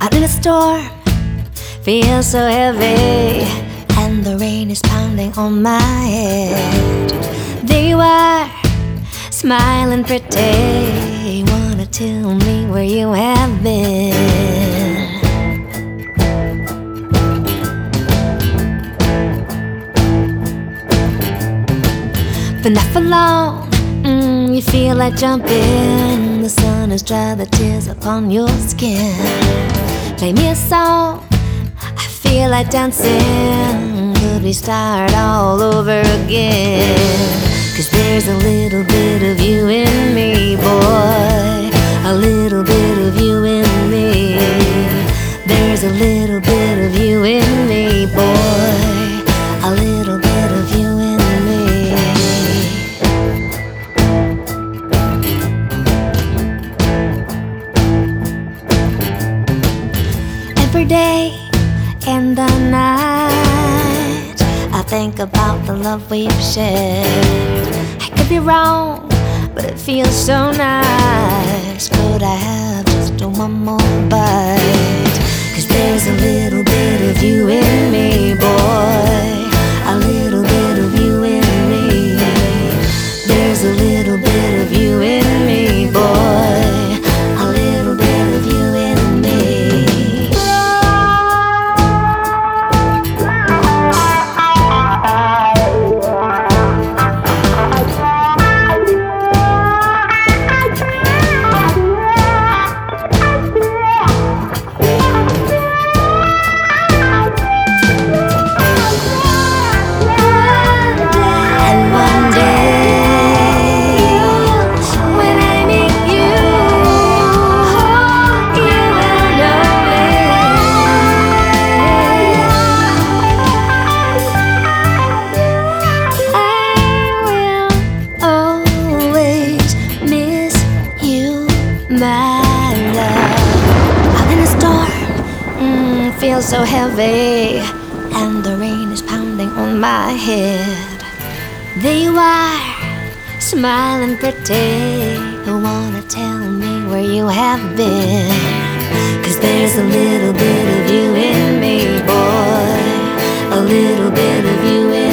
Out in a storm, feels so heavy, and the rain is pounding on my head. They were smiling pretty, wanna tell me where you have been. But not for long, mm, you feel like jumping. The sun has dried the tears upon your skin. Play me a song, I feel like dancing. Could we start all over again? Cause there's a little bit of you in me, boy. A little bit of you in me. There's a little bit of you in me, Every day and the night, I think about the love we've shared. I could be wrong, but it feels so nice. Could I have just one more bite? Cause there's a little bit of you in me, boy. A little bit of you in me. There's a little bit of you in me, feels so heavy, and the rain is pounding on my head. They were smiling pretty, who wanna tell me where you have been. Cause there's a little bit of you in me, boy. A little bit of you in